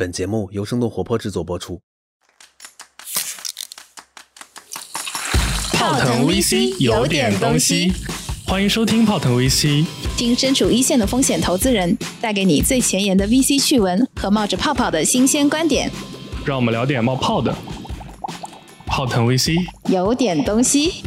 本节目由生动活泼制作播出。泡腾 VC 有点东西，欢迎收听泡腾 VC。听身处一线的风险投资人带给你最前沿的 VC 趣闻和冒着泡泡的新鲜观点。让我们聊点冒泡的。泡腾 VC 有点东西。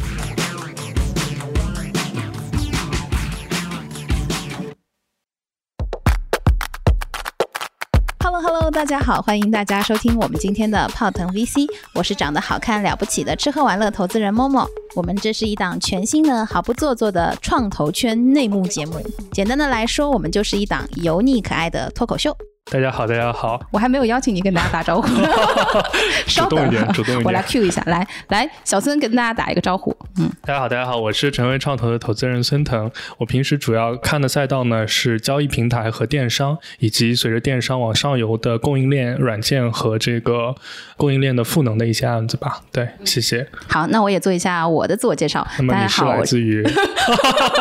大家好，欢迎大家收听我们今天的泡腾 VC，我是长得好看了不起的吃喝玩乐投资人 Momo。我们这是一档全新的、毫不做作的创投圈内幕节目。简单的来说，我们就是一档油腻可爱的脱口秀。大家好，大家好，我还没有邀请你跟大家打招呼，主动一点，主动一点，我来 Q 一下，来来，小孙跟大家打一个招呼，嗯，大家好，大家好，我是成为创投的投资人孙腾，我平时主要看的赛道呢是交易平台和电商，以及随着电商往上游的供应链软件和这个供应链的赋能的一些案子吧，对，谢谢。好，那我也做一下我的自我介绍，那么你是来自于，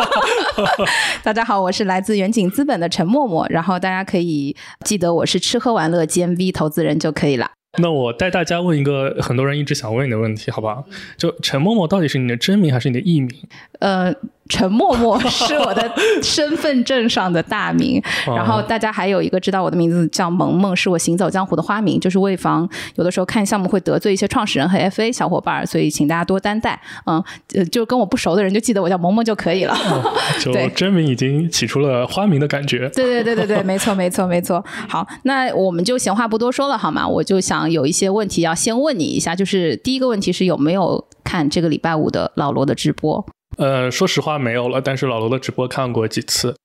大家好，我是来自远景资本的陈默默，然后大家可以。记得我是吃喝玩乐 GMV 投资人就可以了。那我带大家问一个很多人一直想问你的问题，好不好？就陈默默到底是你的真名还是你的艺名？呃。陈默默是我的身份证上的大名，然后大家还有一个知道我的名字叫萌萌，是我行走江湖的花名，就是为防有的时候看项目会得罪一些创始人和 FA 小伙伴，所以请大家多担待。嗯，就跟我不熟的人就记得我叫萌萌就可以了。就 真名已经起出了花名的感觉。对对对对对，没错没错没错。好，那我们就闲话不多说了，好吗？我就想有一些问题要先问你一下，就是第一个问题是有没有看这个礼拜五的老罗的直播？呃，说实话没有了，但是老罗的直播看过几次。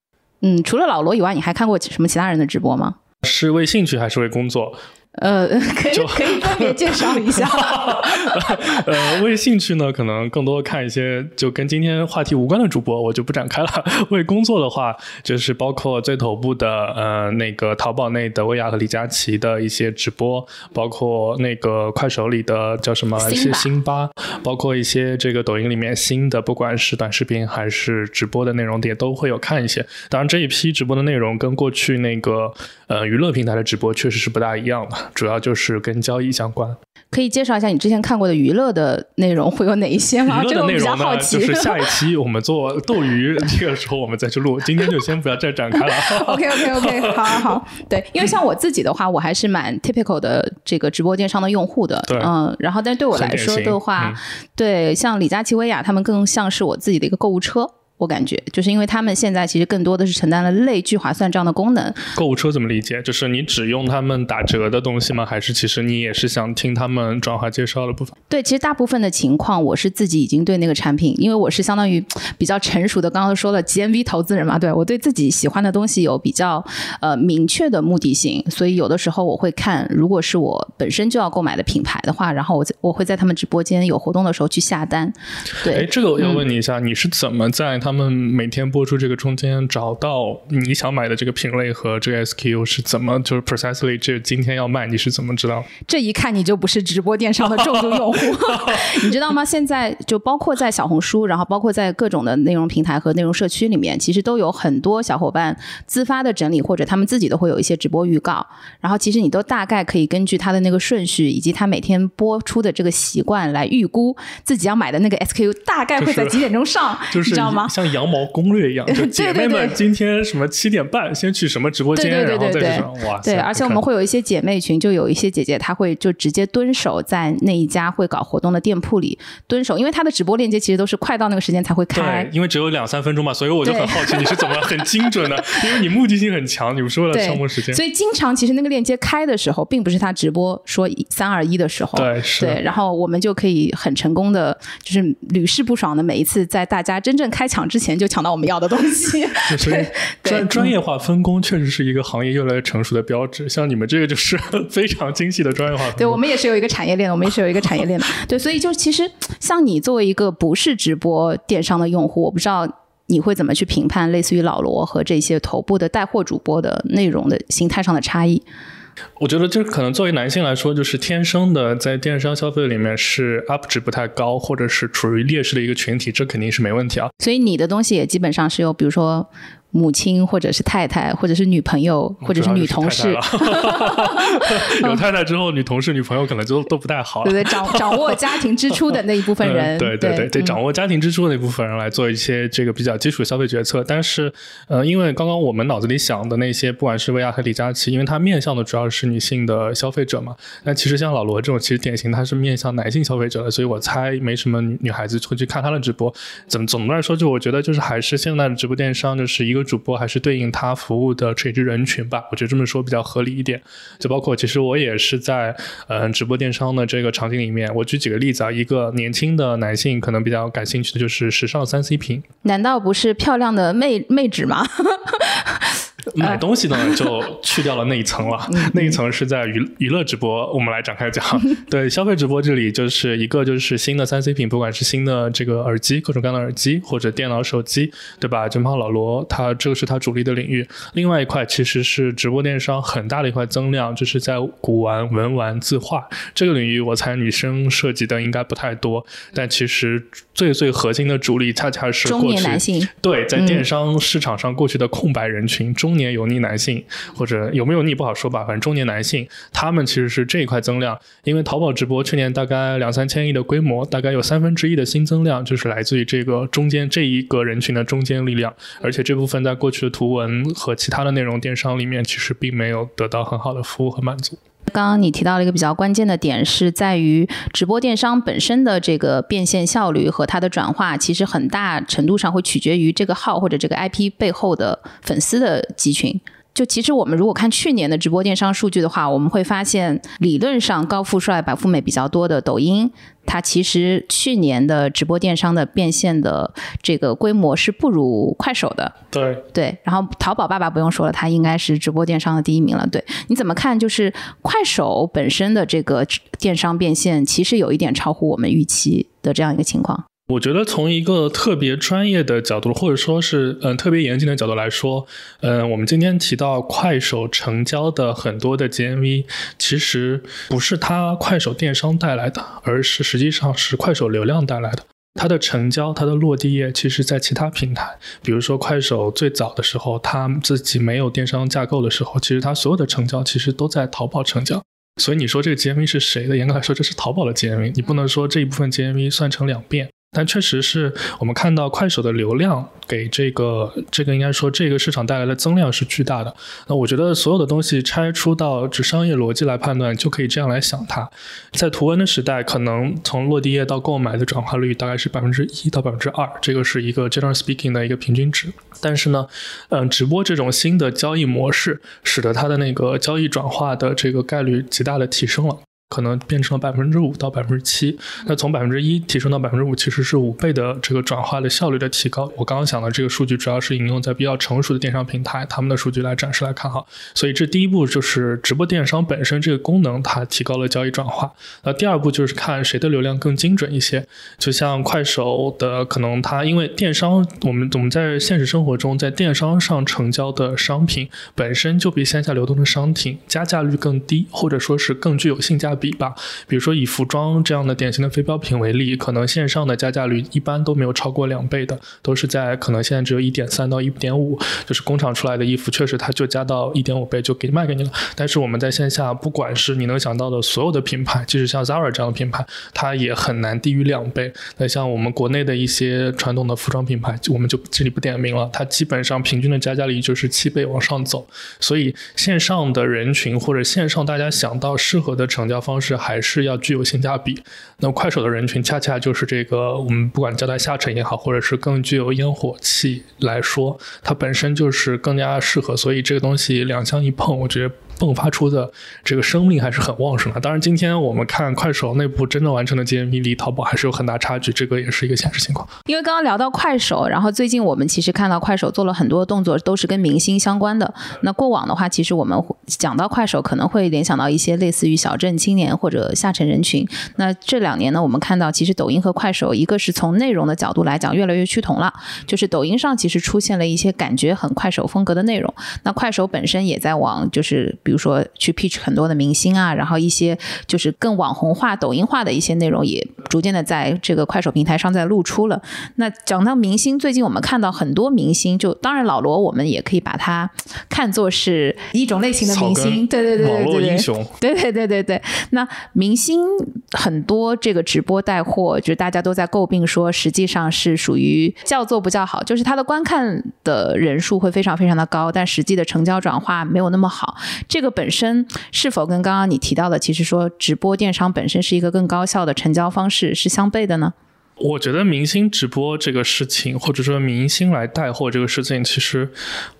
嗯，除了老罗以外，你还看过什么其他人的直播吗？是为兴趣还是为工作？呃，可以可以分别介绍一下。呃，为兴趣呢，可能更多看一些就跟今天话题无关的主播，我就不展开了。为工作的话，就是包括最头部的呃那个淘宝内的薇娅和李佳琦的一些直播，包括那个快手里的叫什么一些辛巴，包括一些这个抖音里面新的，不管是短视频还是直播的内容，也都会有看一些。当然，这一批直播的内容跟过去那个呃娱乐平台的直播确实是不大一样的。主要就是跟交易相关，可以介绍一下你之前看过的娱乐的内容会有哪一些吗？娱乐的内容呢，就是下一期我们做斗鱼这个时候我们再去录，今天就先不要再展开了。OK OK OK，好好好，对，因为像我自己的话，我还是蛮 typical 的这个直播电商的用户的，对嗯，然后但对我来说的话，对，像李佳琦、薇娅他们更像是我自己的一个购物车。我感觉就是因为他们现在其实更多的是承担了类聚划算这样的功能。购物车怎么理解？就是你只用他们打折的东西吗？还是其实你也是想听他们转化介绍的部分？对，其实大部分的情况，我是自己已经对那个产品，因为我是相当于比较成熟的，刚刚说了 GMV 投资人嘛，对我对自己喜欢的东西有比较呃明确的目的性，所以有的时候我会看，如果是我本身就要购买的品牌的话，然后我我会在他们直播间有活动的时候去下单。对，哎，这个我要问你一下，你是怎么在？他们每天播出这个中间找到你想买的这个品类和这个 SKU 是怎么就是 precisely 这今天要卖你是怎么知道？这一看你就不是直播电商的重度用户，你知道吗？现在就包括在小红书，然后包括在各种的内容平台和内容社区里面，其实都有很多小伙伴自发的整理，或者他们自己都会有一些直播预告。然后其实你都大概可以根据他的那个顺序以及他每天播出的这个习惯来预估自己要买的那个 SKU 大概会在几点钟上，你知道吗？像羊毛。攻略一样，就 姐妹们今天什么七点半先去什么直播间，然后再什么哇！对，而且我们会有一些姐妹群，就有一些姐姐她会就直接蹲守在那一家会搞活动的店铺里蹲守，因为她的直播链接其实都是快到那个时间才会开，对，因为只有两三分钟嘛，所以我就很好奇你是怎么很精准的，因为你目的性很强，你不是为了消磨时间，所以经常其实那个链接开的时候，并不是她直播说三二一的时候，对，是，对，然后我们就可以很成功的，就是屡试不爽的每一次在大家真正开抢之前就抢到我们要的东西。所以专专业化分工确实是一个行业越来越成熟的标志。像你们这个就是 非常精细的专业化。对我们也是有一个产业链，我们也是有一个产业链的。对，所以就其实像你作为一个不是直播电商的用户，我不知道你会怎么去评判类似于老罗和这些头部的带货主播的内容的形态上的差异。我觉得，就是可能作为男性来说，就是天生的在电商消费里面是 up 值不太高，或者是处于劣势的一个群体，这肯定是没问题啊。所以你的东西也基本上是有，比如说母亲或者是太太，或者是女朋友，或者是女同事。有太太之后，女同事、女朋友可能就都不太好。对对，掌掌握家庭支出的那一部分人。对对对，得掌握家庭支出的那部分人来做一些这个比较基础消费决策。但是，呃，因为刚刚我们脑子里想的那些，不管是薇娅和李佳琦，因为他面向的主要是女性的消费者嘛。那其实像老罗这种，其实典型他是面向男性消费者的，所以我猜没什么女女孩子会去看他的直播。怎么总的来说，就我觉得就是还是现在的直播电商，就是一个主播还是对应他服务的垂直人群吧。我觉得这么说比较合理一点。就包括其实我也是在嗯直播电商的这个场景里面，我举几个例子啊，一个年轻的男性可能比较感兴趣的就是时尚三 C 品，难道不是漂亮的妹妹纸吗？买东西呢，就去掉了那一层了。那一层是在娱娱乐直播，我们来展开讲。对，消费直播这里就是一个就是新的三 C 品，不管是新的这个耳机，各种各样的耳机，或者电脑、手机，对吧？真胖老罗他这个是他主力的领域。另外一块其实是直播电商很大的一块增量，就是在古玩、文玩、字画这个领域，我猜女生涉及的应该不太多。但其实最最核心的主力，恰恰是中年男性。对，在电商市场上过去的空白人群中。年油腻男性，或者有没有腻不好说吧，反正中年男性，他们其实是这一块增量。因为淘宝直播去年大概两三千亿的规模，大概有三分之一的新增量就是来自于这个中间这一个人群的中间力量。而且这部分在过去的图文和其他的内容电商里面，其实并没有得到很好的服务和满足。刚刚你提到了一个比较关键的点，是在于直播电商本身的这个变现效率和它的转化，其实很大程度上会取决于这个号或者这个 IP 背后的粉丝的集群。就其实我们如果看去年的直播电商数据的话，我们会发现，理论上高富帅、白富美比较多的抖音，它其实去年的直播电商的变现的这个规模是不如快手的。对对，然后淘宝爸爸不用说了，它应该是直播电商的第一名了。对，你怎么看？就是快手本身的这个电商变现，其实有一点超乎我们预期的这样一个情况。我觉得从一个特别专业的角度，或者说是嗯特别严谨的角度来说，嗯，我们今天提到快手成交的很多的 GMV，其实不是它快手电商带来的，而是实际上是快手流量带来的。它的成交，它的落地页，其实在其他平台，比如说快手最早的时候，它自己没有电商架构的时候，其实它所有的成交其实都在淘宝成交。所以你说这个 GMV 是谁的？严格来说，这是淘宝的 GMV，你不能说这一部分 GMV 算成两遍。但确实是我们看到快手的流量给这个这个应该说这个市场带来的增量是巨大的。那我觉得所有的东西拆出到只商业逻辑来判断，就可以这样来想它。在图文的时代，可能从落地页到购买的转化率大概是百分之一到百分之二，这个是一个 general speaking 的一个平均值。但是呢，嗯，直播这种新的交易模式，使得它的那个交易转化的这个概率极大的提升了。可能变成了百分之五到百分之七，那从百分之一提升到百分之五，其实是五倍的这个转化的效率的提高。我刚刚讲的这个数据，主要是引用在比较成熟的电商平台他们的数据来展示来看哈。所以这第一步就是直播电商本身这个功能它提高了交易转化。那第二步就是看谁的流量更精准一些。就像快手的，可能它因为电商，我们我们在现实生活中在电商上成交的商品本身就比线下流动的商品加价率更低，或者说是更具有性价。比吧，比如说以服装这样的典型的非标品为例，可能线上的加价率一般都没有超过两倍的，都是在可能现在只有一点三到一点五，就是工厂出来的衣服，确实它就加到一点五倍就给卖给你了。但是我们在线下，不管是你能想到的所有的品牌，即使像 Zara 这样的品牌，它也很难低于两倍。那像我们国内的一些传统的服装品牌，我们就这里不点名了，它基本上平均的加价率就是七倍往上走。所以线上的人群或者线上大家想到适合的成交。方式还是要具有性价比。那快手的人群恰恰就是这个，我们不管叫它下沉也好，或者是更具有烟火气来说，它本身就是更加适合。所以这个东西两相一碰，我觉得。迸发出的这个生命还是很旺盛的。当然，今天我们看快手内部真正完成的 GMV 离淘宝还是有很大差距，这个也是一个现实情况。因为刚刚聊到快手，然后最近我们其实看到快手做了很多动作，都是跟明星相关的。那过往的话，其实我们讲到快手，可能会联想到一些类似于小镇青年或者下沉人群。那这两年呢，我们看到其实抖音和快手，一个是从内容的角度来讲越来越趋同了，就是抖音上其实出现了一些感觉很快手风格的内容。那快手本身也在往就是。比如说去 pitch 很多的明星啊，然后一些就是更网红化、抖音化的一些内容，也逐渐的在这个快手平台上在露出了。那讲到明星，最近我们看到很多明星，就当然老罗，我们也可以把他看作是一种类型的明星，对对对对对，网络英雄，对对对对对。那明星很多这个直播带货，就是大家都在诟病说，实际上是属于叫做不叫好，就是他的观看的人数会非常非常的高，但实际的成交转化没有那么好。这这个本身是否跟刚刚你提到的，其实说直播电商本身是一个更高效的成交方式是相悖的呢？我觉得明星直播这个事情，或者说明星来带货这个事情，其实。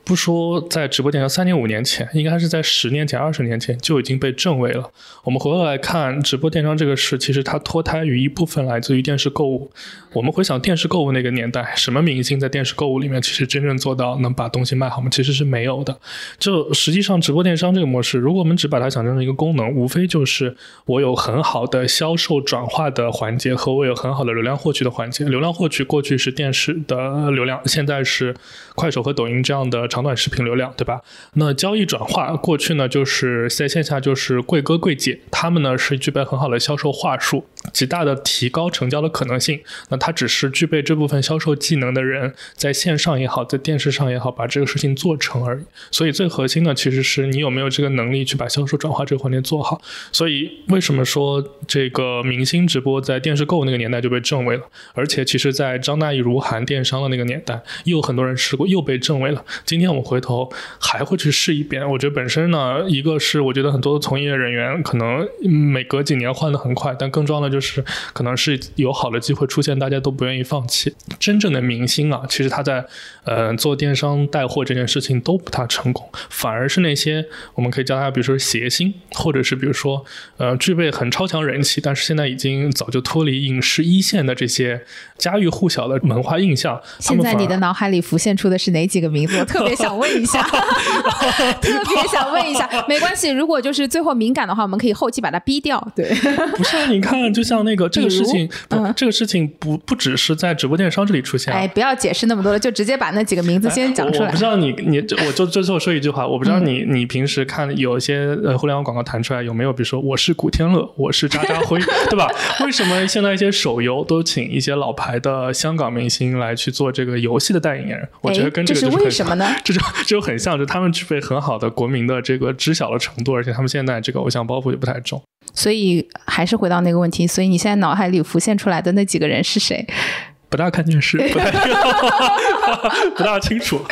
不说在直播电商三年五年前，应该是在十年前、二十年前就已经被证伪了。我们回过来看直播电商这个事，其实它脱胎于一部分来自于电视购物。我们回想电视购物那个年代，什么明星在电视购物里面其实真正做到能把东西卖好吗？其实是没有的。就实际上直播电商这个模式，如果我们只把它想象成一个功能，无非就是我有很好的销售转化的环节和我有很好的流量获取的环节。流量获取过去是电视的流量，现在是快手和抖音这样的。长短视频流量，对吧？那交易转化过去呢，就是在线下就是贵哥贵姐，他们呢是具备很好的销售话术，极大的提高成交的可能性。那他只是具备这部分销售技能的人，在线上也好，在电视上也好，把这个事情做成而已。所以最核心的其实是你有没有这个能力去把销售转化这个环节做好。所以为什么说这个明星直播在电视购物那个年代就被证伪而且其实，在张大奕、如涵电商的那个年代，又有很多人试过，又被证伪了。今天。我们回头还会去试一遍。我觉得本身呢，一个是我觉得很多从业人员可能每隔几年换的很快，但更重要的就是可能是有好的机会出现，大家都不愿意放弃。真正的明星啊，其实他在呃做电商带货这件事情都不太成功，反而是那些我们可以叫他，比如说谐星，或者是比如说呃具备很超强人气，但是现在已经早就脱离影视一线的这些家喻户晓的文化印象。现在你的脑海里浮现出的是哪几个名字？我特别。想问一下，特别想问一下，没关系，如果就是最后敏感的话，我们可以后期把它逼掉。对，不是，你看，就像那个这个事情，不，这个事情不不只是在直播电商这里出现。哎，不要解释那么多了，就直接把那几个名字先讲出来。我不知道你，你，我就最后说一句话，我不知道你，你平时看有一些呃互联网广告弹出来有没有，比如说我是古天乐，我是渣渣辉，对吧？为什么现在一些手游都请一些老牌的香港明星来去做这个游戏的代言人？我觉得跟这个就是为什么呢？这就就很像，就他们具备很好的国民的这个知晓的程度，而且他们现在这个偶像包袱也不太重。所以还是回到那个问题，所以你现在脑海里浮现出来的那几个人是谁？不大看电视，不 太 不大清楚。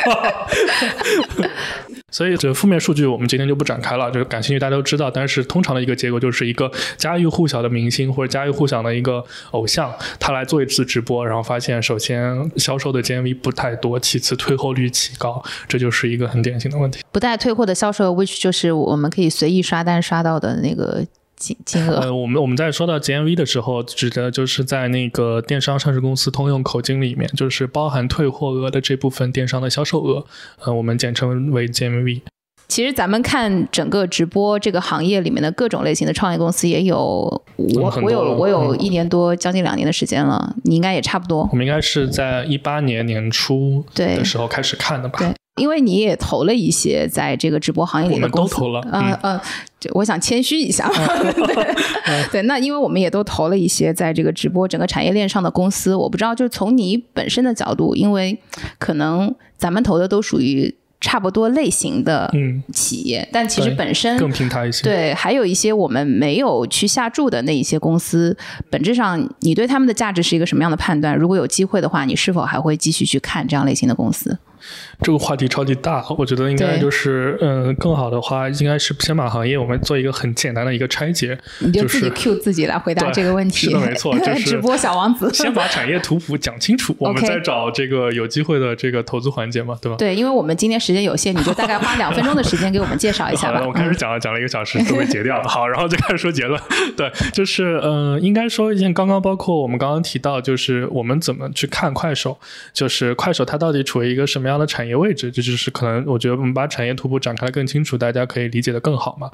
所以这负面数据我们今天就不展开了，就是感兴趣大家都知道。但是通常的一个结果就是一个家喻户晓的明星或者家喻户晓的一个偶像，他来做一次直播，然后发现首先销售的 GMV 不太多，其次退货率奇高，这就是一个很典型的问题。不带退货的销售，which 就是我们可以随意刷单刷到的那个。金金额，呃，我们我们在说到 GMV 的时候，指的就是在那个电商上市公司通用口径里面，就是包含退货额的这部分电商的销售额，呃，我们简称为 GMV。其实咱们看整个直播这个行业里面的各种类型的创业公司，也有我我有我有一年多将近两年的时间了，你应该也差不多。我们应该是在一八年年初的时候开始看的吧？对。因为你也投了一些在这个直播行业里的公司，都投了。嗯嗯，我想谦虚一下。对，那因为我们也都投了一些在这个直播整个产业链上的公司，我不知道，就是从你本身的角度，因为可能咱们投的都属于差不多类型的企业，但其实本身更平台一些。对，还有一些我们没有去下注的那一些公司，本质上你对他们的价值是一个什么样的判断？如果有机会的话，你是否还会继续去看这样类型的公司？这个话题超级大，我觉得应该就是，嗯，更好的话应该是先把行业我们做一个很简单的一个拆解，你就自己 Q 自己来回答这个问题，是的，没错，就 是直播小王子，先把产业图谱讲清楚，我们再找这个有机会的这个投资环节嘛，对吧？对，因为我们今天时间有限，你就大概花两分钟的时间给我们介绍一下吧。我开始讲了，讲了一个小时，都被截掉了。好，然后就开始说结论。对，就是，嗯，应该说一件刚刚包括我们刚刚提到，就是我们怎么去看快手，就是快手它到底处于一个什么？么样的产业位置？这就是可能我觉得我们把产业图谱展开的更清楚，大家可以理解的更好嘛。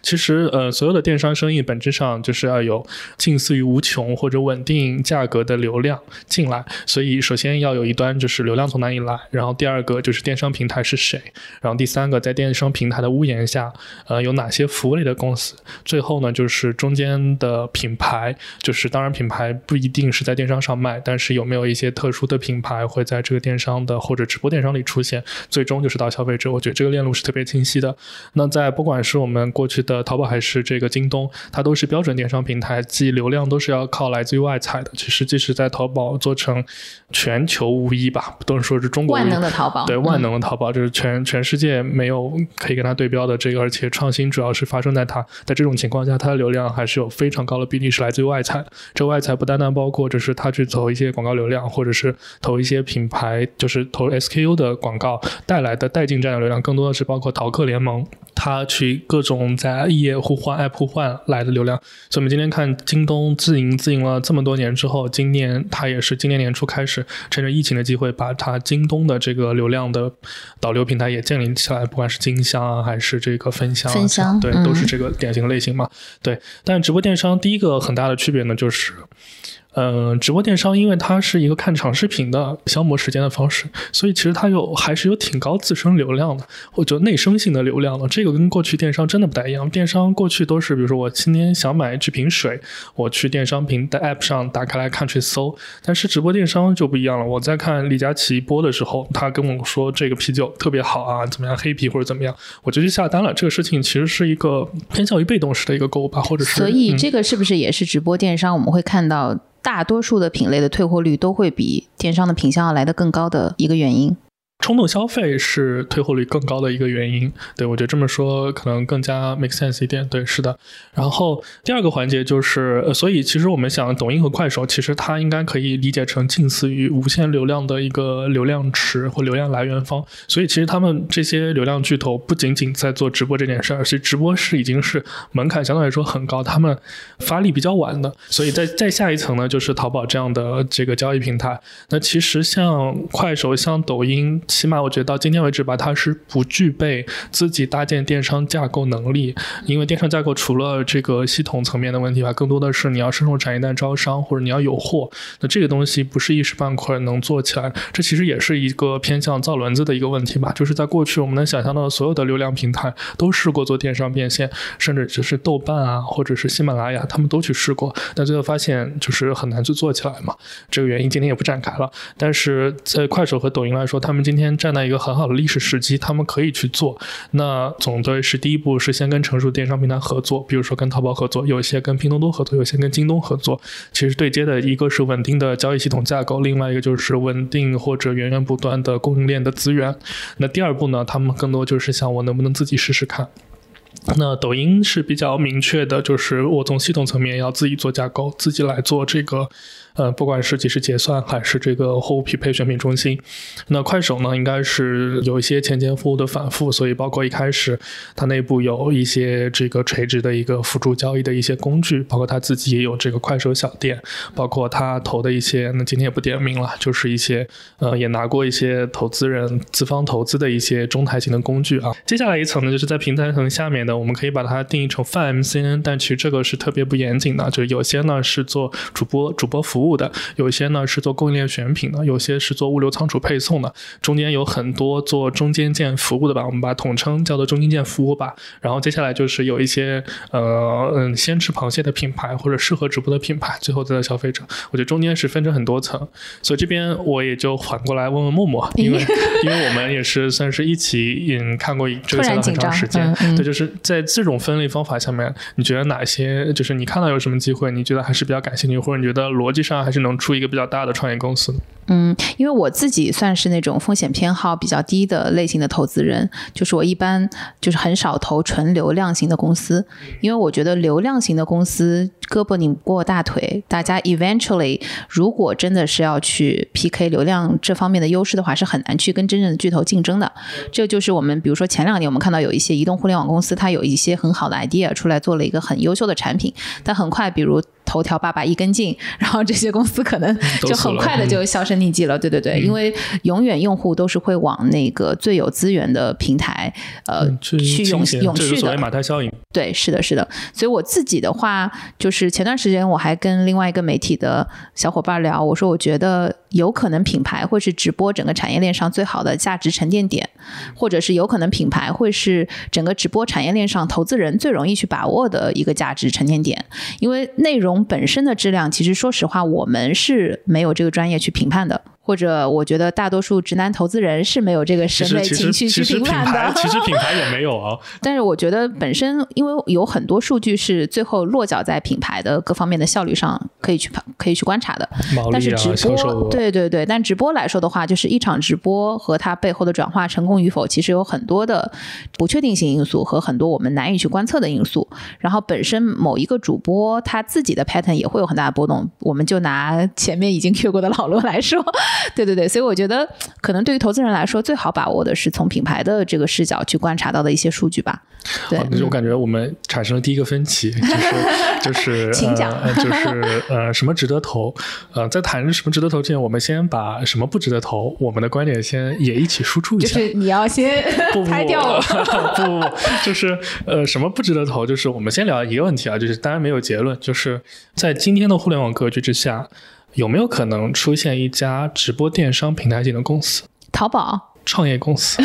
其实呃，所有的电商生意本质上就是要有近似于无穷或者稳定价格的流量进来，所以首先要有一端就是流量从哪里来，然后第二个就是电商平台是谁，然后第三个在电商平台的屋檐下，呃，有哪些服务类的公司，最后呢就是中间的品牌，就是当然品牌不一定是在电商上卖，但是有没有一些特殊的品牌会在这个电商的或者直播电电商里出现，最终就是到消费者。我觉得这个链路是特别清晰的。那在不管是我们过去的淘宝还是这个京东，它都是标准电商平台，即流量都是要靠来自于外采的。其实即使在淘宝做成全球无一吧，不能说是中国万能的淘宝，对万能的淘宝，就是全全世界没有可以跟它对标的这个，而且创新主要是发生在它，在这种情况下，它的流量还是有非常高的比例是来自于外采。这外采不单单包括就是它去投一些广告流量，或者是投一些品牌，就是投 SKU 的广告带来的带进站的流量，更多的是包括淘客联盟，它去各种在页互换、App 互换来的流量。所以，我们今天看京东自营自营了这么多年之后，今年它也是今年年初开始趁着疫情的机会，把它京东的这个流量的导流平台也建立起来，不管是金香啊，还是这个分享，分享对，都是这个典型的类型嘛。对，但直播电商第一个很大的区别呢，就是。嗯，直播电商因为它是一个看长视频的消磨时间的方式，所以其实它有还是有挺高自身流量的，或者内生性的流量的。这个跟过去电商真的不太一样。电商过去都是，比如说我今天想买这瓶水，我去电商平的 App 上打开来看去搜。但是直播电商就不一样了。我在看李佳琦播的时候，他跟我说这个啤酒特别好啊，怎么样黑啤或者怎么样，我就去下单了。这个事情其实是一个偏向于被动式的一个购物吧，或者是。所以这个是不是也是直播电商我们会看到？大多数的品类的退货率都会比电商的品相要来的更高的一个原因。冲动消费是退货率更高的一个原因，对我觉得这么说可能更加 make sense 一点。对，是的。然后第二个环节就是，呃所以其实我们想，抖音和快手其实它应该可以理解成近似于无限流量的一个流量池或流量来源方。所以其实他们这些流量巨头不仅仅在做直播这件事儿，其实直播是已经是门槛相对来说很高，他们发力比较晚的。所以在再下一层呢，就是淘宝这样的这个交易平台。那其实像快手、像抖音。起码我觉得到今天为止吧，它是不具备自己搭建电商架构能力，因为电商架构除了这个系统层面的问题吧，更多的是你要深入产业链招商或者你要有货，那这个东西不是一时半会儿能做起来。这其实也是一个偏向造轮子的一个问题吧，就是在过去我们能想象到的所有的流量平台都试过做电商变现，甚至只是豆瓣啊或者是喜马拉雅，他们都去试过，但最后发现就是很难去做起来嘛。这个原因今天也不展开了，但是在快手和抖音来说，他们今天站在一个很好的历史时机，他们可以去做。那总对是第一步是先跟成熟电商平台合作，比如说跟淘宝合作，有一些跟拼多多合作，有些跟京东合作。其实对接的一个是稳定的交易系统架构，另外一个就是稳定或者源源不断的供应链的资源。那第二步呢，他们更多就是想我能不能自己试试看。那抖音是比较明确的，就是我从系统层面要自己做架构，自己来做这个。呃，不管是即时结算还是这个货物匹配选品中心，那快手呢，应该是有一些前前服务的反复，所以包括一开始它内部有一些这个垂直的一个辅助交易的一些工具，包括它自己也有这个快手小店，包括它投的一些，那今天也不点名了，就是一些呃也拿过一些投资人资方投资的一些中台型的工具啊。接下来一层呢，就是在平台层下面的，我们可以把它定义成泛 MCN，但其实这个是特别不严谨的，就有些呢是做主播主播服务。的有些呢是做供应链选品的，有些是做物流仓储配送的，中间有很多做中间件服务的吧，我们把统称叫做中间件服务吧。然后接下来就是有一些呃嗯先吃螃蟹的品牌或者适合直播的品牌，最后再到消费者。我觉得中间是分成很多层，所以这边我也就缓过来问问默默，因为 因为我们也是算是一起嗯看过这个很长时间，对，就是在这种分类方法下面，你觉得哪些就是你看到有什么机会，你觉得还是比较感兴趣，或者你觉得逻辑上。还是能出一个比较大的创业公司。嗯，因为我自己算是那种风险偏好比较低的类型的投资人，就是我一般就是很少投纯流量型的公司，因为我觉得流量型的公司胳膊拧不过大腿，大家 eventually 如果真的是要去 PK 流量这方面的优势的话，是很难去跟真正的巨头竞争的。这就是我们比如说前两年我们看到有一些移动互联网公司，它有一些很好的 idea 出来做了一个很优秀的产品，但很快比如头条、爸爸一跟进，然后这些公司可能 就很快的就销声匿迹了。对对对，因为永远用户都是会往那个最有资源的平台呃去涌涌去的。马太效应。对，是的，是的。所以我自己的话，就是前段时间我还跟另外一个媒体的小伙伴聊，我说我觉得有可能品牌会是直播整个产业链上最好的价值沉淀点，或者是有可能品牌会是整个直播产业链上投资人最容易去把握的一个价值沉淀点。因为内容本身的质量，其实说实话，我们是没有这个专业去评判的。或者我觉得大多数直男投资人是没有这个审美情趣去评判的。其实品牌也没有啊。但是我觉得本身，因为有很多数据是最后落脚在品牌的各方面的效率上，可以去可以去观察的。但是直播，对对对，但直播来说的话，就是一场直播和它背后的转化成功与否，其实有很多的不确定性因素和很多我们难以去观测的因素。然后本身某一个主播他自己的 pattern 也会有很大的波动。我们就拿前面已经 Q 过的老罗来说。对对对，所以我觉得可能对于投资人来说，最好把握的是从品牌的这个视角去观察到的一些数据吧。对，我感觉我们产生了第一个分歧，就是 就是请讲，就是呃什么值得投？呃，在谈什么值得投之前，我们先把什么不值得投，我们的观点先也一起输出一下。就是你要先 拍掉，不不不，就是呃什么不值得投？就是我们先聊一个问题啊，就是当然没有结论，就是在今天的互联网格局之下。有没有可能出现一家直播电商平台型的公司？淘宝创业公司？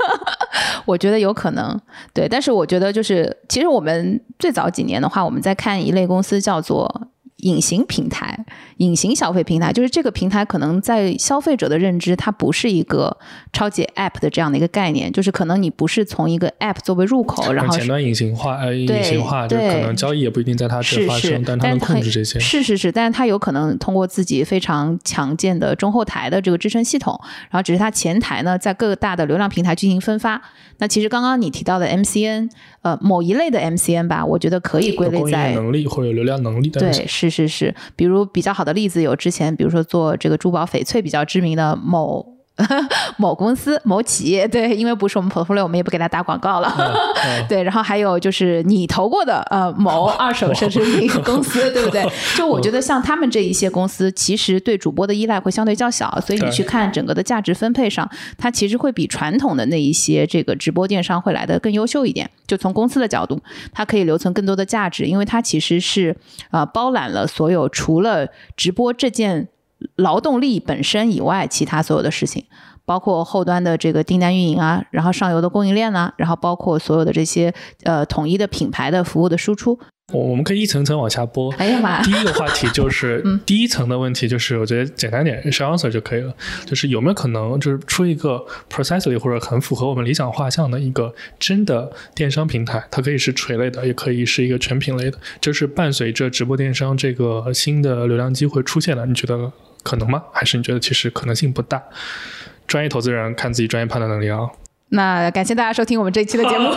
我觉得有可能，对。但是我觉得就是，其实我们最早几年的话，我们在看一类公司叫做。隐形平台、隐形消费平台，就是这个平台可能在消费者的认知，它不是一个超级 App 的这样的一个概念，就是可能你不是从一个 App 作为入口，然后前端隐形化，呃，隐形化，就可能交易也不一定在它这发生，但它能控制这些。是是是，但是它有可能通过自己非常强健的中后台的这个支撑系统，然后只是它前台呢在各个大的流量平台进行分发。那其实刚刚你提到的 MCN，呃，某一类的 MCN 吧，我觉得可以归类在能力或者流量能力。对，是是是是，比如比较好的例子有之前，比如说做这个珠宝翡翠比较知名的某。某公司、某企业，对，因为不是我们 portfolio，我们也不给他打广告了。对，然后还有就是你投过的呃 某二手奢侈品公司，对不对？就我觉得像他们这一些公司，其实对主播的依赖会相对较小，所以你去看整个的价值分配上，它其实会比传统的那一些这个直播电商会来的更优秀一点。就从公司的角度，它可以留存更多的价值，因为它其实是呃包揽了所有除了直播这件。劳动力本身以外，其他所有的事情，包括后端的这个订单运营啊，然后上游的供应链啊，然后包括所有的这些呃统一的品牌的服务的输出，我我们可以一层层往下播。哎呀妈！第一个话题就是 第一层的问题，就是我觉得简单点是 answer 就可以了，就是有没有可能就是出一个 precisely 或者很符合我们理想画像的一个真的电商平台，它可以是垂类的，也可以是一个全品类的，就是伴随着直播电商这个新的流量机会出现了，你觉得？可能吗？还是你觉得其实可能性不大？专业投资人看自己专业判断能力啊。那感谢大家收听我们这一期的节目。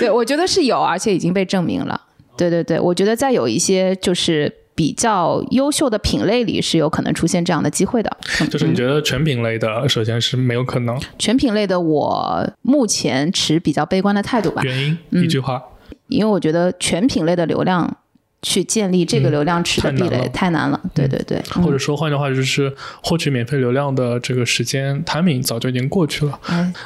对，我觉得是有，而且已经被证明了。对对对，我觉得在有一些就是比较优秀的品类里，是有可能出现这样的机会的。就是你觉得全品类的，首先是没有可能。全品类的，我目前持比较悲观的态度吧。原因一句话，因为我觉得全品类的流量。去建立这个流量池的壁垒太难了，对对对。或者说换句话就是，获取免费流量的这个时间 timing 早就已经过去了。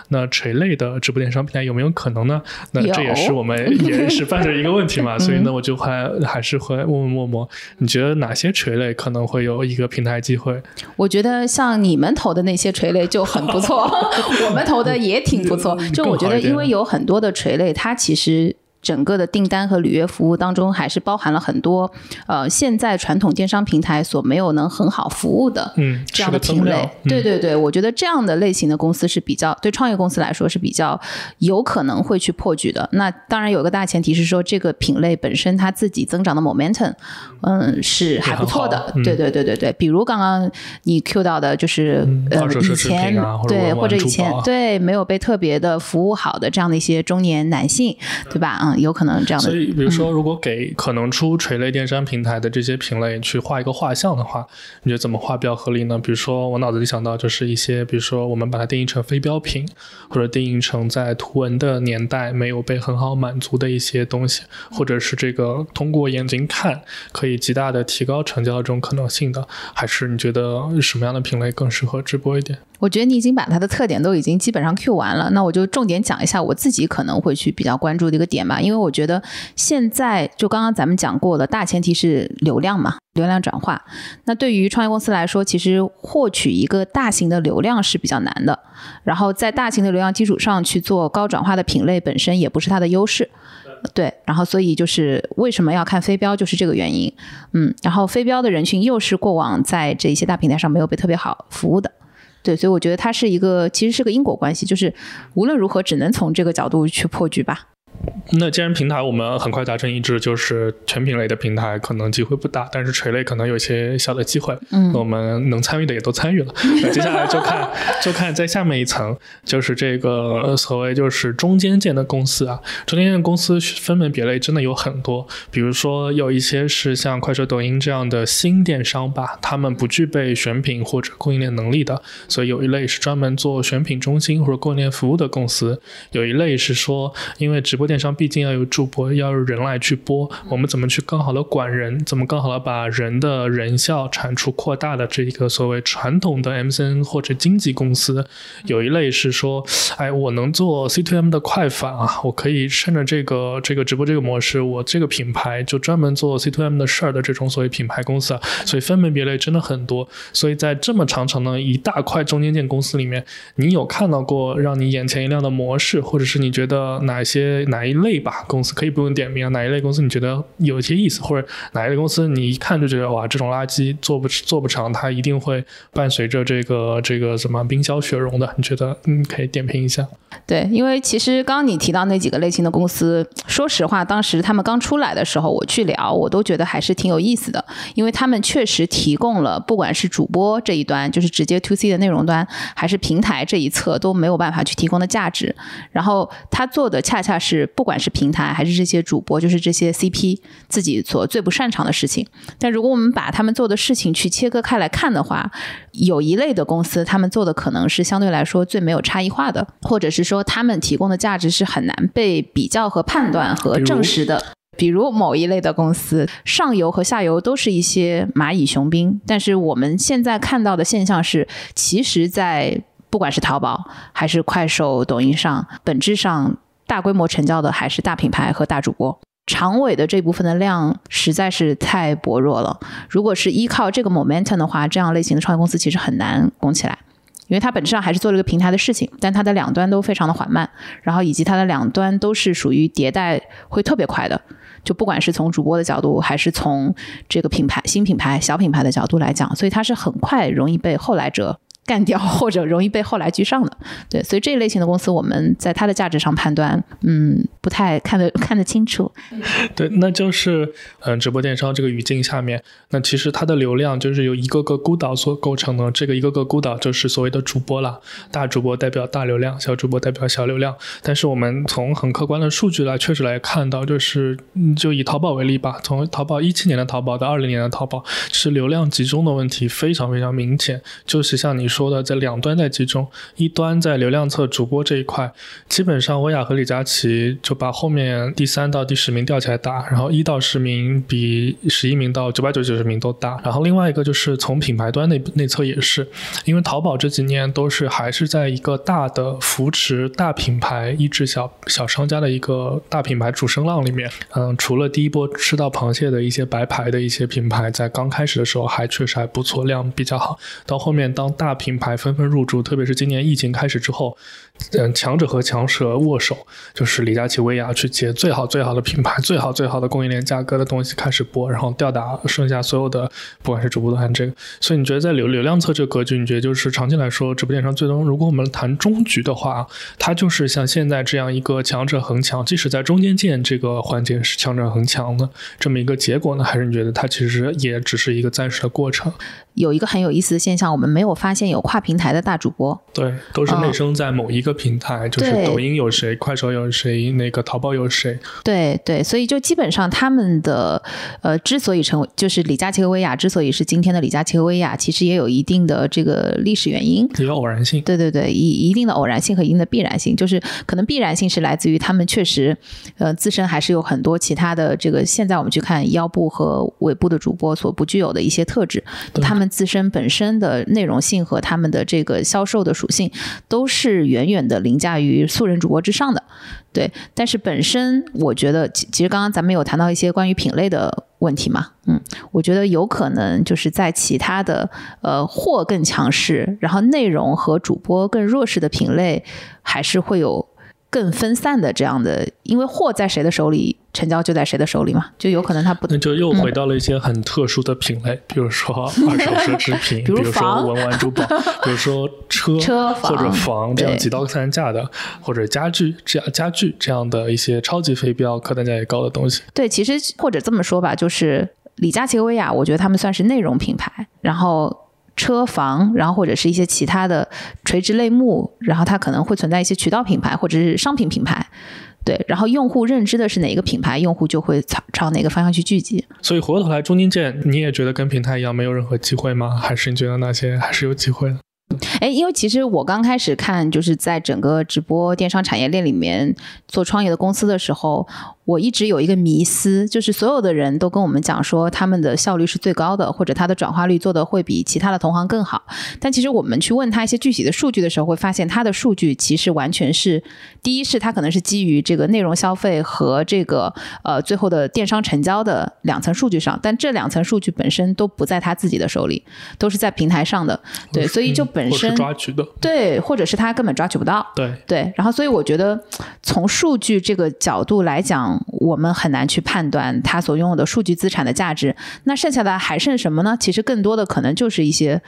那垂类的直播电商平台有没有可能呢？那这也是我们也是伴着一个问题嘛。所以呢，我就还还是会问问默默，你觉得哪些垂类可能会有一个平台机会？我觉得像你们投的那些垂类就很不错，我们投的也挺不错。就我觉得，因为有很多的垂类，它其实。整个的订单和履约服务当中，还是包含了很多呃，现在传统电商平台所没有能很好服务的这样的品类。对对对，我觉得这样的类型的公司是比较对创业公司来说是比较有可能会去破局的。那当然有个大前提是说，这个品类本身它自己增长的 momentum，嗯，是还不错的。对对对对对，比如刚刚你 Q 到的就是呃以前对或者以前对没有被特别的服务好的这样的一些中年男性，对吧？嗯。样有可能这样的。所以，比如说，如果给可能出垂类电商平台的这些品类去画一个画像的话，你觉得怎么画比较合理呢？比如说，我脑子里想到就是一些，比如说我们把它定义成非标品，或者定义成在图文的年代没有被很好满足的一些东西，或者是这个通过眼睛看可以极大的提高成交的这种可能性的，还是你觉得什么样的品类更适合直播一点？我觉得你已经把它的特点都已经基本上 Q 完了，那我就重点讲一下我自己可能会去比较关注的一个点吧。因为我觉得现在就刚刚咱们讲过了，大前提是流量嘛，流量转化。那对于创业公司来说，其实获取一个大型的流量是比较难的。然后在大型的流量基础上去做高转化的品类，本身也不是它的优势。对，然后所以就是为什么要看非标，就是这个原因。嗯，然后非标的人群又是过往在这些大平台上没有被特别好服务的。对，所以我觉得它是一个，其实是个因果关系，就是无论如何只能从这个角度去破局吧。那既然平台我们很快达成一致，就是全品类的平台可能机会不大，但是垂类可能有些小的机会。嗯，我们能参与的也都参与了。那接下来就看就看在下面一层，就是这个所谓就是中间件的公司啊，中间件公司分门别类真的有很多。比如说有一些是像快手、抖音这样的新电商吧，他们不具备选品或者供应链能力的，所以有一类是专门做选品中心或者供应链服务的公司。有一类是说因为直播电商。毕竟要有主播，要有人来去播，我们怎么去更好的管人？怎么更好的把人的人效产出扩大的这一个所谓传统的 MCN 或者经纪公司，有一类是说，哎，我能做 C to M 的快反啊，我可以趁着这个这个直播这个模式，我这个品牌就专门做 C to M 的事儿的这种所谓品牌公司啊，所以分门别类真的很多。所以在这么长长的一大块中间件公司里面，你有看到过让你眼前一亮的模式，或者是你觉得哪些哪哪一类？吧，公司可以不用点名啊。哪一类公司你觉得有一些意思，或者哪一类公司你一看就觉得哇，这种垃圾做不做不长，它一定会伴随着这个这个什么冰消雪融的？你觉得嗯，可以点评一下？对，因为其实刚刚你提到那几个类型的公司，说实话，当时他们刚出来的时候，我去聊，我都觉得还是挺有意思的，因为他们确实提供了不管是主播这一端，就是直接 to C 的内容端，还是平台这一侧都没有办法去提供的价值。然后他做的恰恰是不管。是平台还是这些主播，就是这些 CP 自己所最不擅长的事情。但如果我们把他们做的事情去切割开来看的话，有一类的公司，他们做的可能是相对来说最没有差异化的，或者是说他们提供的价值是很难被比较和判断和证实的。比如某一类的公司，上游和下游都是一些蚂蚁雄兵，但是我们现在看到的现象是，其实，在不管是淘宝还是快手、抖音上，本质上。大规模成交的还是大品牌和大主播，长尾的这部分的量实在是太薄弱了。如果是依靠这个 momentum 的话，这样类型的创业公司其实很难拱起来，因为它本质上还是做了一个平台的事情，但它的两端都非常的缓慢，然后以及它的两端都是属于迭代会特别快的。就不管是从主播的角度，还是从这个品牌新品牌小品牌的角度来讲，所以它是很快容易被后来者。干掉 或者容易被后来居上的，对，所以这一类型的公司，我们在它的价值上判断，嗯，不太看得看得清楚。对，那就是嗯，直播电商这个语境下面，那其实它的流量就是由一个个孤岛所构成的，这个一个个孤岛就是所谓的主播了。大主播代表大流量，小主播代表小流量。但是我们从很客观的数据来确实来看到，就是就以淘宝为例吧，从淘宝一七年的淘宝到二零年的淘宝，是流量集中的问题非常非常明显，就是像你。说的在两端在集中，一端在流量侧主播这一块，基本上薇娅和李佳琦就把后面第三到第十名吊起来打，然后一到十名比十一名到九百九十名都大。然后另外一个就是从品牌端内内侧也是，因为淘宝这几年都是还是在一个大的扶持大品牌、抑制小小商家的一个大品牌主声浪里面。嗯，除了第一波吃到螃蟹的一些白牌的一些品牌，在刚开始的时候还确实还不错，量比较好。到后面当大品品牌纷纷入驻，特别是今年疫情开始之后，嗯，强者和强者握手，就是李佳琦、薇娅去接最好最好的品牌、最好最好的供应链价格的东西开始播，然后吊打剩下所有的，不管是主播都还是这个。所以你觉得在流流量侧这个格局，你觉得就是长期来说，直播电商最终，如果我们谈中局的话，它就是像现在这样一个强者恒强，即使在中间件这个环节是强者恒强的这么一个结果呢？还是你觉得它其实也只是一个暂时的过程？有一个很有意思的现象，我们没有发现有跨平台的大主播。对，都是内生在某一个平台，就是抖音有谁，快手有谁，那个淘宝有谁。对对，所以就基本上他们的呃，之所以成为就是李佳琦和薇娅之所以是今天的李佳琦和薇娅，其实也有一定的这个历史原因，也有偶然性。对对对，一一定的偶然性和一定的必然性，就是可能必然性是来自于他们确实呃自身还是有很多其他的这个现在我们去看腰部和尾部的主播所不具有的一些特质，他们。自身本身的内容性和他们的这个销售的属性，都是远远远的凌驾于素人主播之上的。对，但是本身我觉得，其实刚刚咱们有谈到一些关于品类的问题嘛，嗯，我觉得有可能就是在其他的呃货更强势，然后内容和主播更弱势的品类，还是会有。更分散的这样的，因为货在谁的手里，成交就在谁的手里嘛，就有可能它不那就又回到了一些很特殊的品类，比如说 二手奢侈品，比如说文玩珠宝，比如说车 车或者房这样几刀三价的，或者家具这样家具这样的一些超级非标、客单价也高的东西。对，其实或者这么说吧，就是李佳琦和薇娅，我觉得他们算是内容品牌，然后。车房，然后或者是一些其他的垂直类目，然后它可能会存在一些渠道品牌或者是商品品牌，对，然后用户认知的是哪一个品牌，用户就会朝朝哪个方向去聚集。所以回过头来，中金件，你也觉得跟平台一样没有任何机会吗？还是你觉得那些还是有机会的？哎，因为其实我刚开始看，就是在整个直播电商产业链里面做创业的公司的时候。我一直有一个迷思，就是所有的人都跟我们讲说他们的效率是最高的，或者他的转化率做的会比其他的同行更好。但其实我们去问他一些具体的数据的时候，会发现他的数据其实完全是：第一是他可能是基于这个内容消费和这个呃最后的电商成交的两层数据上，但这两层数据本身都不在他自己的手里，都是在平台上的。对，所以就本身抓取的对，或者是他根本抓取不到。对对，然后所以我觉得从数据这个角度来讲。我们很难去判断它所拥有的数据资产的价值。那剩下的还剩什么呢？其实更多的可能就是一些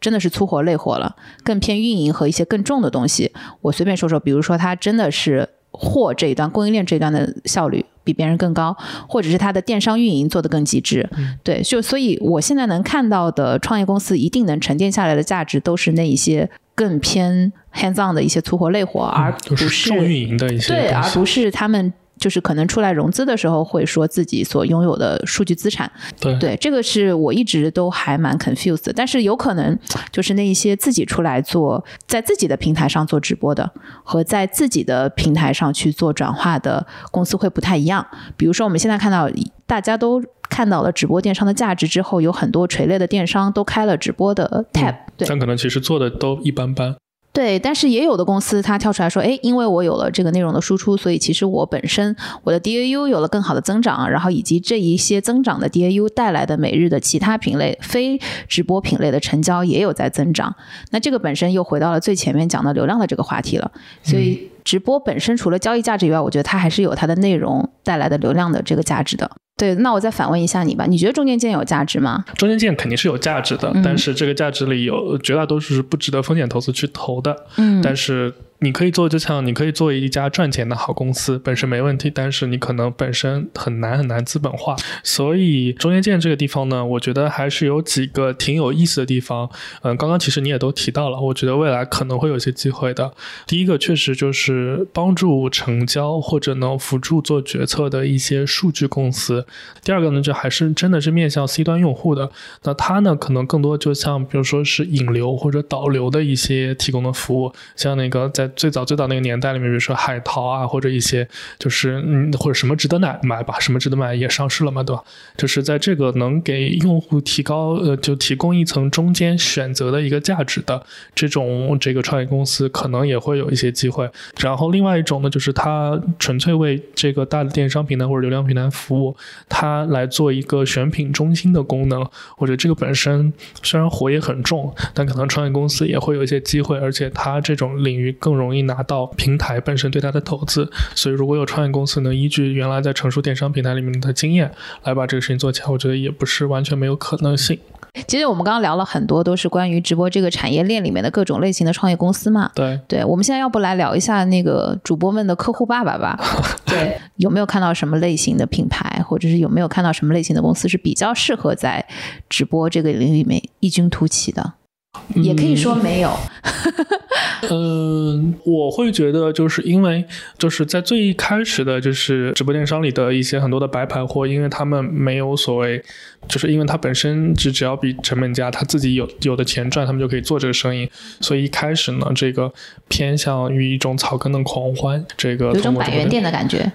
真的是粗活累活了，更偏运营和一些更重的东西。我随便说说，比如说它真的是货这一端供应链这一端的效率比别人更高，或者是它的电商运营做得更极致。对，就所以我现在能看到的创业公司一定能沉淀下来的价值，都是那一些更偏 hands on 的一些粗活累活，而不是重运营的一些对，而不是他们。就是可能出来融资的时候会说自己所拥有的数据资产，对对，这个是我一直都还蛮 confused。但是有可能就是那一些自己出来做在自己的平台上做直播的，和在自己的平台上去做转化的公司会不太一样。比如说我们现在看到大家都看到了直播电商的价值之后，有很多垂类的电商都开了直播的 tab，但可能其实做的都一般般。对，但是也有的公司它跳出来说，哎，因为我有了这个内容的输出，所以其实我本身我的 DAU 有了更好的增长，然后以及这一些增长的 DAU 带来的每日的其他品类非直播品类的成交也有在增长。那这个本身又回到了最前面讲的流量的这个话题了。所以直播本身除了交易价值以外，我觉得它还是有它的内容带来的流量的这个价值的。对，那我再反问一下你吧，你觉得中间件有价值吗？中间件肯定是有价值的，但是这个价值里有绝大多数是不值得风险投资去投的。嗯，但是。你可以做，就像你可以做一家赚钱的好公司，本身没问题，但是你可能本身很难很难资本化。所以中间件这个地方呢，我觉得还是有几个挺有意思的地方。嗯，刚刚其实你也都提到了，我觉得未来可能会有一些机会的。第一个确实就是帮助成交或者能辅助做决策的一些数据公司。第二个呢，就还是真的是面向 C 端用户的，那它呢可能更多就像比如说是引流或者导流的一些提供的服务，像那个在最早最早那个年代里面，比如说海淘啊，或者一些就是嗯，或者什么值得买买吧，什么值得买也上市了嘛，对吧？就是在这个能给用户提高呃，就提供一层中间选择的一个价值的这种这个创业公司，可能也会有一些机会。然后另外一种呢，就是它纯粹为这个大的电商平台或者流量平台服务，它来做一个选品中心的功能。或者这个本身虽然火也很重，但可能创业公司也会有一些机会，而且它这种领域更容。容易拿到平台本身对它的投资，所以如果有创业公司能依据原来在成熟电商平台里面的经验来把这个事情做起来，我觉得也不是完全没有可能性。其实我们刚刚聊了很多，都是关于直播这个产业链里面的各种类型的创业公司嘛。对，对，我们现在要不来聊一下那个主播们的客户爸爸吧？对，有没有看到什么类型的品牌，或者是有没有看到什么类型的公司是比较适合在直播这个领域里面异军突起的？也可以说没有。嗯，我会觉得就是因为就是在最一开始的，就是直播电商里的一些很多的白牌货，因为他们没有所谓，就是因为他本身只只要比成本价，他自己有有的钱赚，他们就可以做这个生意。所以一开始呢，这个偏向于一种草根的狂欢，这个有种百元店的感觉。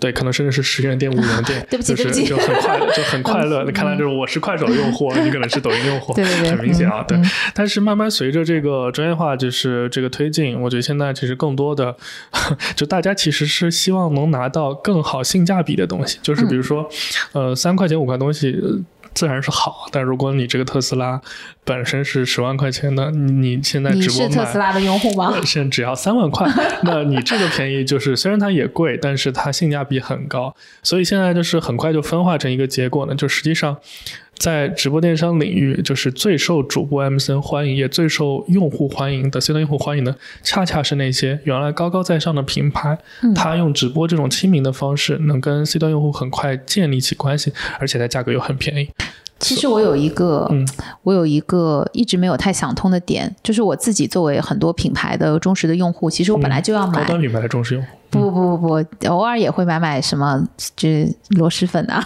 对，可能甚至是十元店、五元店，对不起，对不起，就很快乐，就很快乐。看来就是我是快手用户，你可能是抖音用户，对对对，很明显啊。对，但是慢慢随着这个专业化就是这个推进，我觉得现在其实更多的，就大家其实是希望能拿到更好性价比的东西，就是比如说，呃，三块钱五块东西。自然是好，但如果你这个特斯拉本身是十万块钱的，你现在直播你是特斯拉的用户吗？现在只要三万块，那你这个便宜就是虽然它也贵，但是它性价比很高，所以现在就是很快就分化成一个结果呢，就实际上。在直播电商领域，就是最受主播 MCN 欢迎，也最受用户欢迎的 C 端用户欢迎的，恰恰是那些原来高高在上的品牌。嗯，他用直播这种亲民的方式，能跟 C 端用户很快建立起关系，而且它价格又很便宜。其实我有一个，嗯，我有一个一直没有太想通的点，就是我自己作为很多品牌的忠实的用户，其实我本来就要买高端品牌的忠实用户。不不不不，偶尔也会买买什么，就是螺蛳粉啊。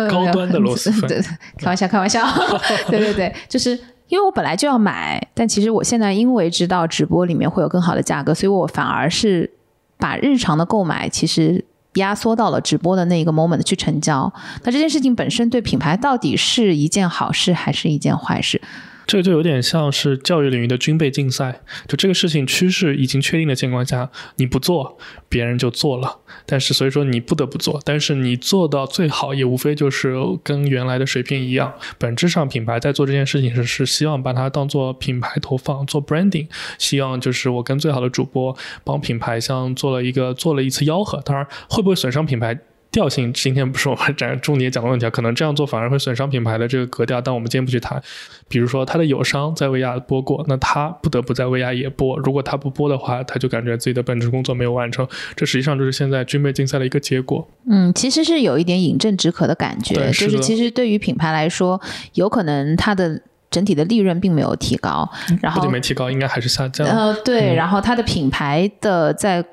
高端的螺蛳粉，对，开玩笑，开玩笑，对对对，就是因为我本来就要买，但其实我现在因为知道直播里面会有更好的价格，所以我反而是把日常的购买其实压缩到了直播的那一个 moment 去成交。那这件事情本身对品牌到底是一件好事还是一件坏事？这个就有点像是教育领域的军备竞赛，就这个事情趋势已经确定的情况下，你不做，别人就做了。但是所以说你不得不做，但是你做到最好，也无非就是跟原来的水平一样。本质上，品牌在做这件事情是是希望把它当做品牌投放，做 branding，希望就是我跟最好的主播帮品牌像做了一个做了一次吆喝。当然，会不会损伤品牌？调性今天不是我们展重点讲的问题啊，可能这样做反而会损伤品牌的这个格调，但我们今天不去谈。比如说他的友商在薇娅播过，那他不得不在薇娅也播。如果他不播的话，他就感觉自己的本职工作没有完成。这实际上就是现在军备竞赛的一个结果。嗯，其实是有一点饮鸩止渴的感觉，就是其实对于品牌来说，有可能它的。整体的利润并没有提高，然后不仅没提高，应该还是下降。呃，对，然后它的品牌的在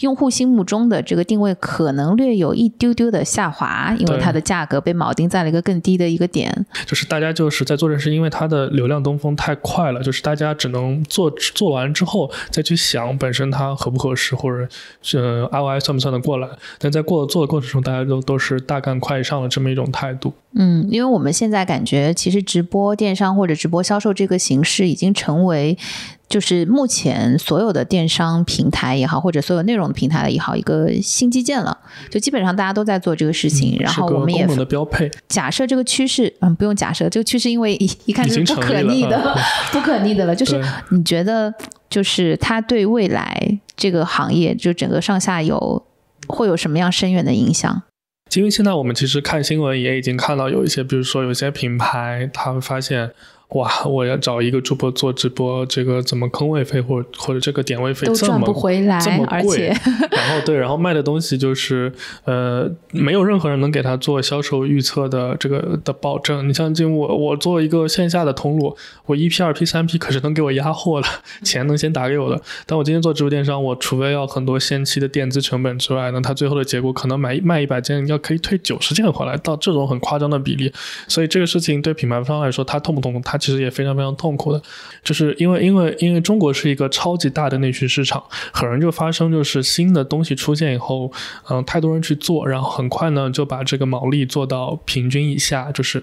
用户心目中的这个定位可能略有一丢丢的下滑，因为它的价格被铆定在了一个更低的一个点。就是大家就是在做这事，因为它的流量东风太快了，就是大家只能做做完之后再去想本身它合不合适，或者是 ROI 算不算得过来。但在过做的过程中，大家都都是大干快上的这么一种态度。嗯，因为我们现在感觉其实直播电商或或者直播销售这个形式已经成为，就是目前所有的电商平台也好，或者所有内容平台也好，一个新基建了。就基本上大家都在做这个事情，然后我们也的标配。假设这个趋势，嗯，不用假设，这个趋势因为一一看是不可逆的，不可逆的了。就是你觉得，就是它对未来这个行业，就整个上下游会有什么样深远的影响？因为现在我们其实看新闻也已经看到有一些，比如说有些品牌，他们发现。哇！我要找一个主播做直播，这个怎么坑位费或或者这个点位费都赚不回来，这么贵。然后对，然后卖的东西就是呃，没有任何人能给他做销售预测的这个的保证。你像就我我做一个线下的通路，我一批、二批、三批可是能给我压货的，钱能先打给我的。但我今天做直播电商，我除非要很多先期的垫资成本之外，呢他最后的结果可能买卖一百件要可以退九十件回来，到这种很夸张的比例。所以这个事情对品牌方来说，他痛不痛？他其实也非常非常痛苦的，就是因为因为因为中国是一个超级大的内需市场，很容易就发生就是新的东西出现以后，嗯，太多人去做，然后很快呢就把这个毛利做到平均以下，就是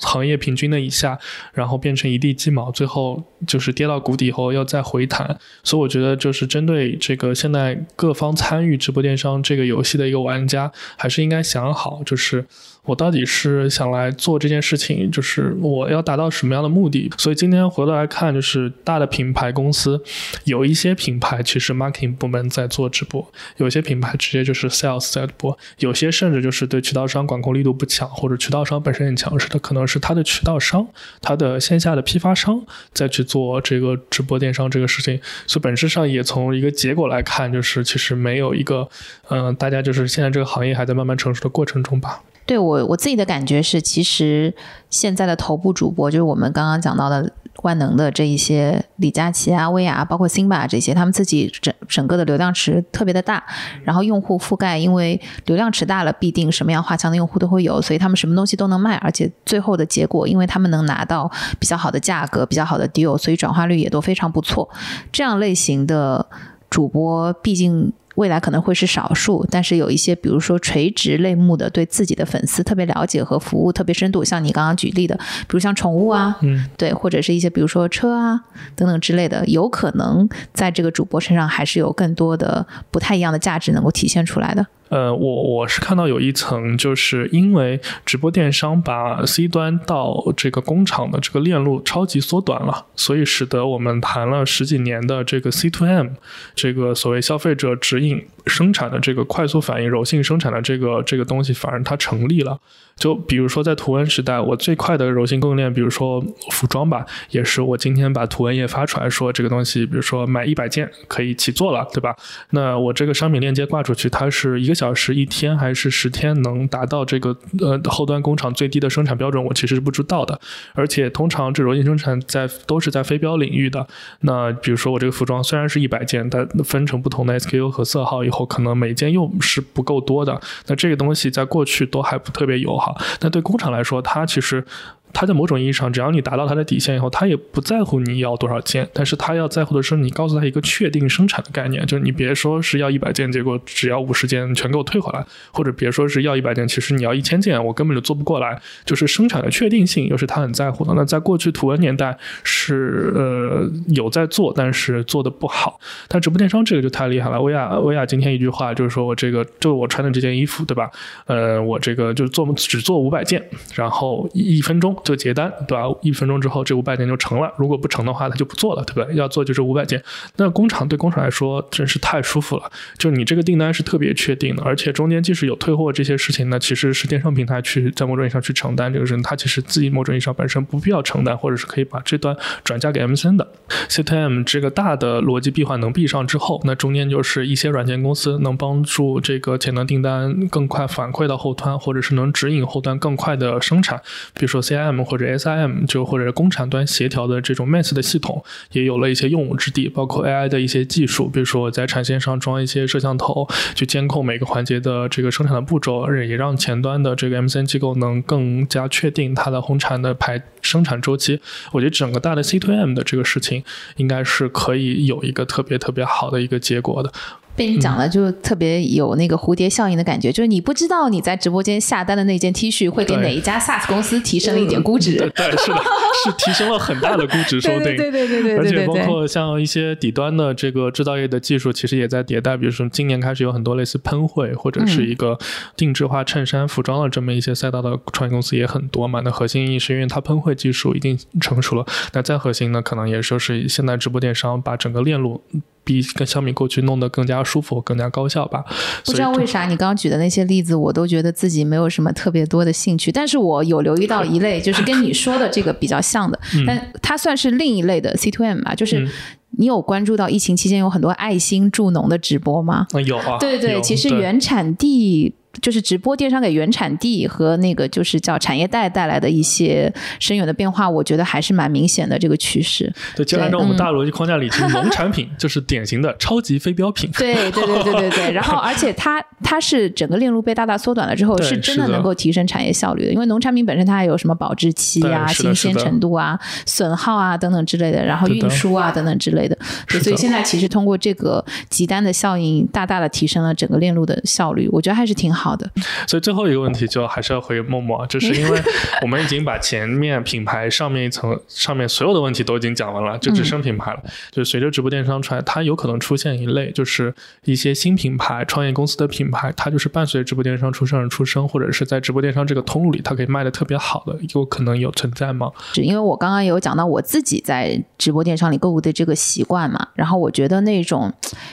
行业平均的以下，然后变成一地鸡毛，最后就是跌到谷底以后要再回弹。所以我觉得就是针对这个现在各方参与直播电商这个游戏的一个玩家，还是应该想好，就是。我到底是想来做这件事情，就是我要达到什么样的目的？所以今天回头来看，就是大的品牌公司，有一些品牌其实 marketing 部门在做直播，有些品牌直接就是 sales 在播，有些甚至就是对渠道商管控力度不强，或者渠道商本身很强势的，可能是他的渠道商、他的线下的批发商再去做这个直播电商这个事情。所以本质上也从一个结果来看，就是其实没有一个，嗯，大家就是现在这个行业还在慢慢成熟的过程中吧。对我我自己的感觉是，其实现在的头部主播，就是我们刚刚讲到的万能的这一些李佳琦啊、薇娅，包括辛巴这些，他们自己整整个的流量池特别的大，然后用户覆盖，因为流量池大了，必定什么样画墙的用户都会有，所以他们什么东西都能卖，而且最后的结果，因为他们能拿到比较好的价格、比较好的 deal，所以转化率也都非常不错。这样类型的主播，毕竟。未来可能会是少数，但是有一些，比如说垂直类目的，对自己的粉丝特别了解和服务特别深度，像你刚刚举例的，比如像宠物啊，嗯，对，或者是一些比如说车啊等等之类的，有可能在这个主播身上还是有更多的不太一样的价值能够体现出来的。呃，我我是看到有一层，就是因为直播电商把 C 端到这个工厂的这个链路超级缩短了，所以使得我们谈了十几年的这个 C to M，这个所谓消费者指引生产的这个快速反应、柔性生产的这个这个东西，反而它成立了。就比如说在图文时代，我最快的柔性供应链，比如说服装吧，也是我今天把图文页发出来说这个东西，比如说买一百件可以起做了，对吧？那我这个商品链接挂出去，它是一个小时、一天还是十天能达到这个呃后端工厂最低的生产标准，我其实是不知道的。而且通常这柔性生产在都是在非标领域的。那比如说我这个服装虽然是一百件，但分成不同的 SKU 和色号以后，可能每件又是不够多的。那这个东西在过去都还不特别友好。但对工厂来说，它其实。他在某种意义上，只要你达到他的底线以后，他也不在乎你要多少件，但是他要在乎的是你告诉他一个确定生产的概念，就是你别说是要一百件，结果只要五十件全给我退回来，或者别说是要一百件，其实你要一千件，我根本就做不过来，就是生产的确定性又是他很在乎的。那在过去图文年代是呃有在做，但是做的不好。但直播电商这个就太厉害了。薇娅薇娅今天一句话就是说我这个就我穿的这件衣服对吧？呃，我这个就做只做五百件，然后一分钟。就结单，对吧？一分钟之后，这五百件就成了。如果不成的话，他就不做了，对不对？要做就是五百件。那工厂对工厂来说真是太舒服了。就你这个订单是特别确定的，而且中间即使有退货这些事情呢，其实是电商平台去在某种意义上去承担这个事，他其实自己某种意义上本身不必要承担，或者是可以把这段转嫁给 M C N 的 C T M 这个大的逻辑闭环能闭上之后，那中间就是一些软件公司能帮助这个潜能订单更快反馈到后端，或者是能指引后端更快的生产，比如说 C I M 或者 S I M 就或者工厂端协调的这种 Mass 的系统，也有了一些用武之地，包括 A I 的一些技术，比如说我在产线上装一些摄像头，去监控每个环节的这个生产的步骤，也让前端的这个 M C N 机构能更加确定它的红产的排生产周期。我觉得整个大的 C to M 的这个事情，应该是可以有一个特别特别好的一个结果的。被你讲了，就特别有那个蝴蝶效应的感觉，就是你不知道你在直播间下单的那件 T 恤会给哪一家 SaaS 公司提升了一点估值，对，是的，是提升了很大的估值，说不定，对对对对对，而且包括像一些底端的这个制造业的技术，其实也在迭代，比如说今年开始有很多类似喷绘或者是一个定制化衬衫服装的这么一些赛道的创业公司也很多嘛。那核心意义是因为它喷绘技术已经成熟了，那再核心呢，可能也就是现在直播电商把整个链路。比跟小米过去弄得更加舒服、更加高效吧？不知道为啥你刚刚举的那些例子，我都觉得自己没有什么特别多的兴趣。但是我有留意到一类，就是跟你说的这个比较像的，但它算是另一类的 C to M 吧。就是你有关注到疫情期间有很多爱心助农的直播吗？有啊，对对，其实原产地。就是直播电商给原产地和那个就是叫产业带带来的一些深远的变化，我觉得还是蛮明显的这个趋势。对，就按照我们大逻辑框架里，其实农产品 就是典型的超级非标品。对对对对对对。然后，而且它它是整个链路被大大缩短了之后，是真的能够提升产业效率的。因为农产品本身它还有什么保质期啊、新鲜程度啊、损耗啊等等之类的，然后运输啊等等之类的。对，所以现在其实通过这个集单的效应，大大的提升了整个链路的效率，我觉得还是挺好。好的。所以最后一个问题就还是要回默默，就是因为 我们已经把前面品牌上面一层上面所有的问题都已经讲完了，就只剩品牌了。就随着直播电商出来，它有可能出现一类，就是一些新品牌、创业公司的品牌，它就是伴随直播电商出生而出生，或者是在直播电商这个通路里，它可以卖的特别好的，有可能有存在吗？是因为我刚刚有讲到我自己在直播电商里购物的这个习惯嘛，然后我觉得那种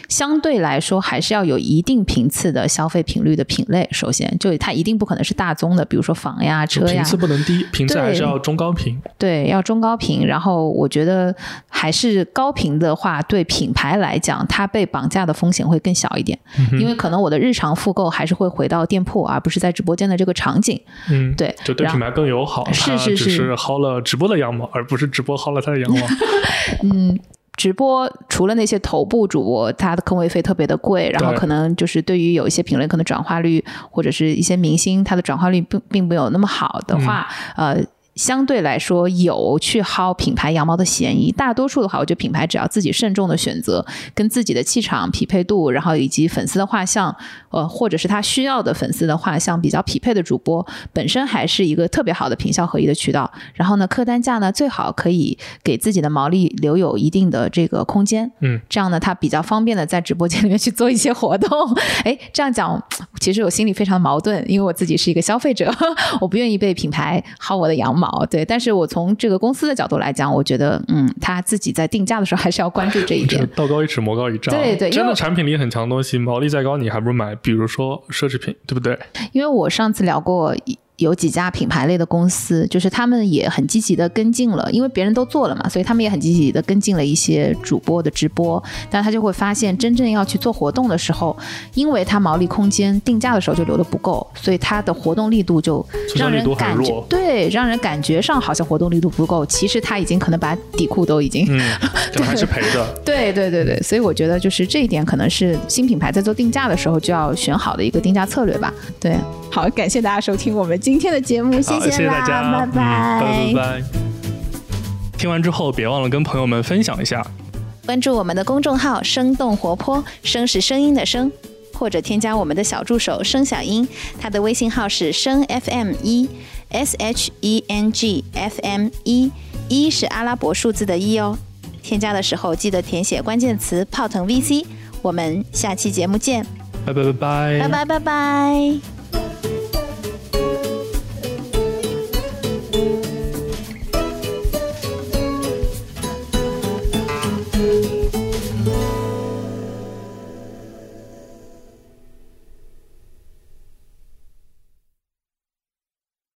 相对来说还是要有一定频次的消费频率的品类，首先就它一定不可能是大宗的，比如说房呀、车呀频，次不能低，频次还是要中高频。对，要中高频。然后我觉得还是高频的话，对品牌来讲，它被绑架的风险会更小一点，因为可能我的日常复购还是会回到店铺，而不是在直播间的这个场景。嗯，对就对品牌更友好。是是是薅了直播的羊毛，而不是直播薅了他的羊毛。直播除了那些头部主播，他的坑位费特别的贵，然后可能就是对于有一些品类，可能转化率或者是一些明星，他的转化率并并没有那么好的话，呃。相对来说有去薅品牌羊毛的嫌疑，大多数的话，我觉得品牌只要自己慎重的选择，跟自己的气场匹配度，然后以及粉丝的画像，呃，或者是他需要的粉丝的画像比较匹配的主播，本身还是一个特别好的品效合一的渠道。然后呢，客单价呢最好可以给自己的毛利留有一定的这个空间，嗯，这样呢，他比较方便的在直播间里面去做一些活动。哎，这样讲，其实我心里非常矛盾，因为我自己是一个消费者，我不愿意被品牌薅我的羊毛，对。但是我从这个公司的角度来讲，我觉得，嗯，他自己在定价的时候还是要关注这一点。道高一尺，魔高一丈。对对真的产品力很强的东西，毛利再高，你还不如买，比如说奢侈品，对不对？因为我上次聊过。有几家品牌类的公司，就是他们也很积极的跟进了，因为别人都做了嘛，所以他们也很积极的跟进了一些主播的直播。但他就会发现，真正要去做活动的时候，因为他毛利空间定价的时候就留的不够，所以他的活动力度就让人感觉对，让人感觉上好像活动力度不够，其实他已经可能把底裤都已经嗯，就还是赔的。对对对对，所以我觉得就是这一点，可能是新品牌在做定价的时候就要选好的一个定价策略吧。对，好，感谢大家收听我们今天的节目，谢谢大家，拜拜拜拜。听完之后，别忘了跟朋友们分享一下，关注我们的公众号“生动活泼”，声是声音的声，或者添加我们的小助手“声小音”，他的微信号是“声 FM 一 S H E N G F M 一”，一是阿拉伯数字的一哦。添加的时候记得填写关键词“泡腾 VC”。我们下期节目见，拜拜拜拜，拜拜拜拜。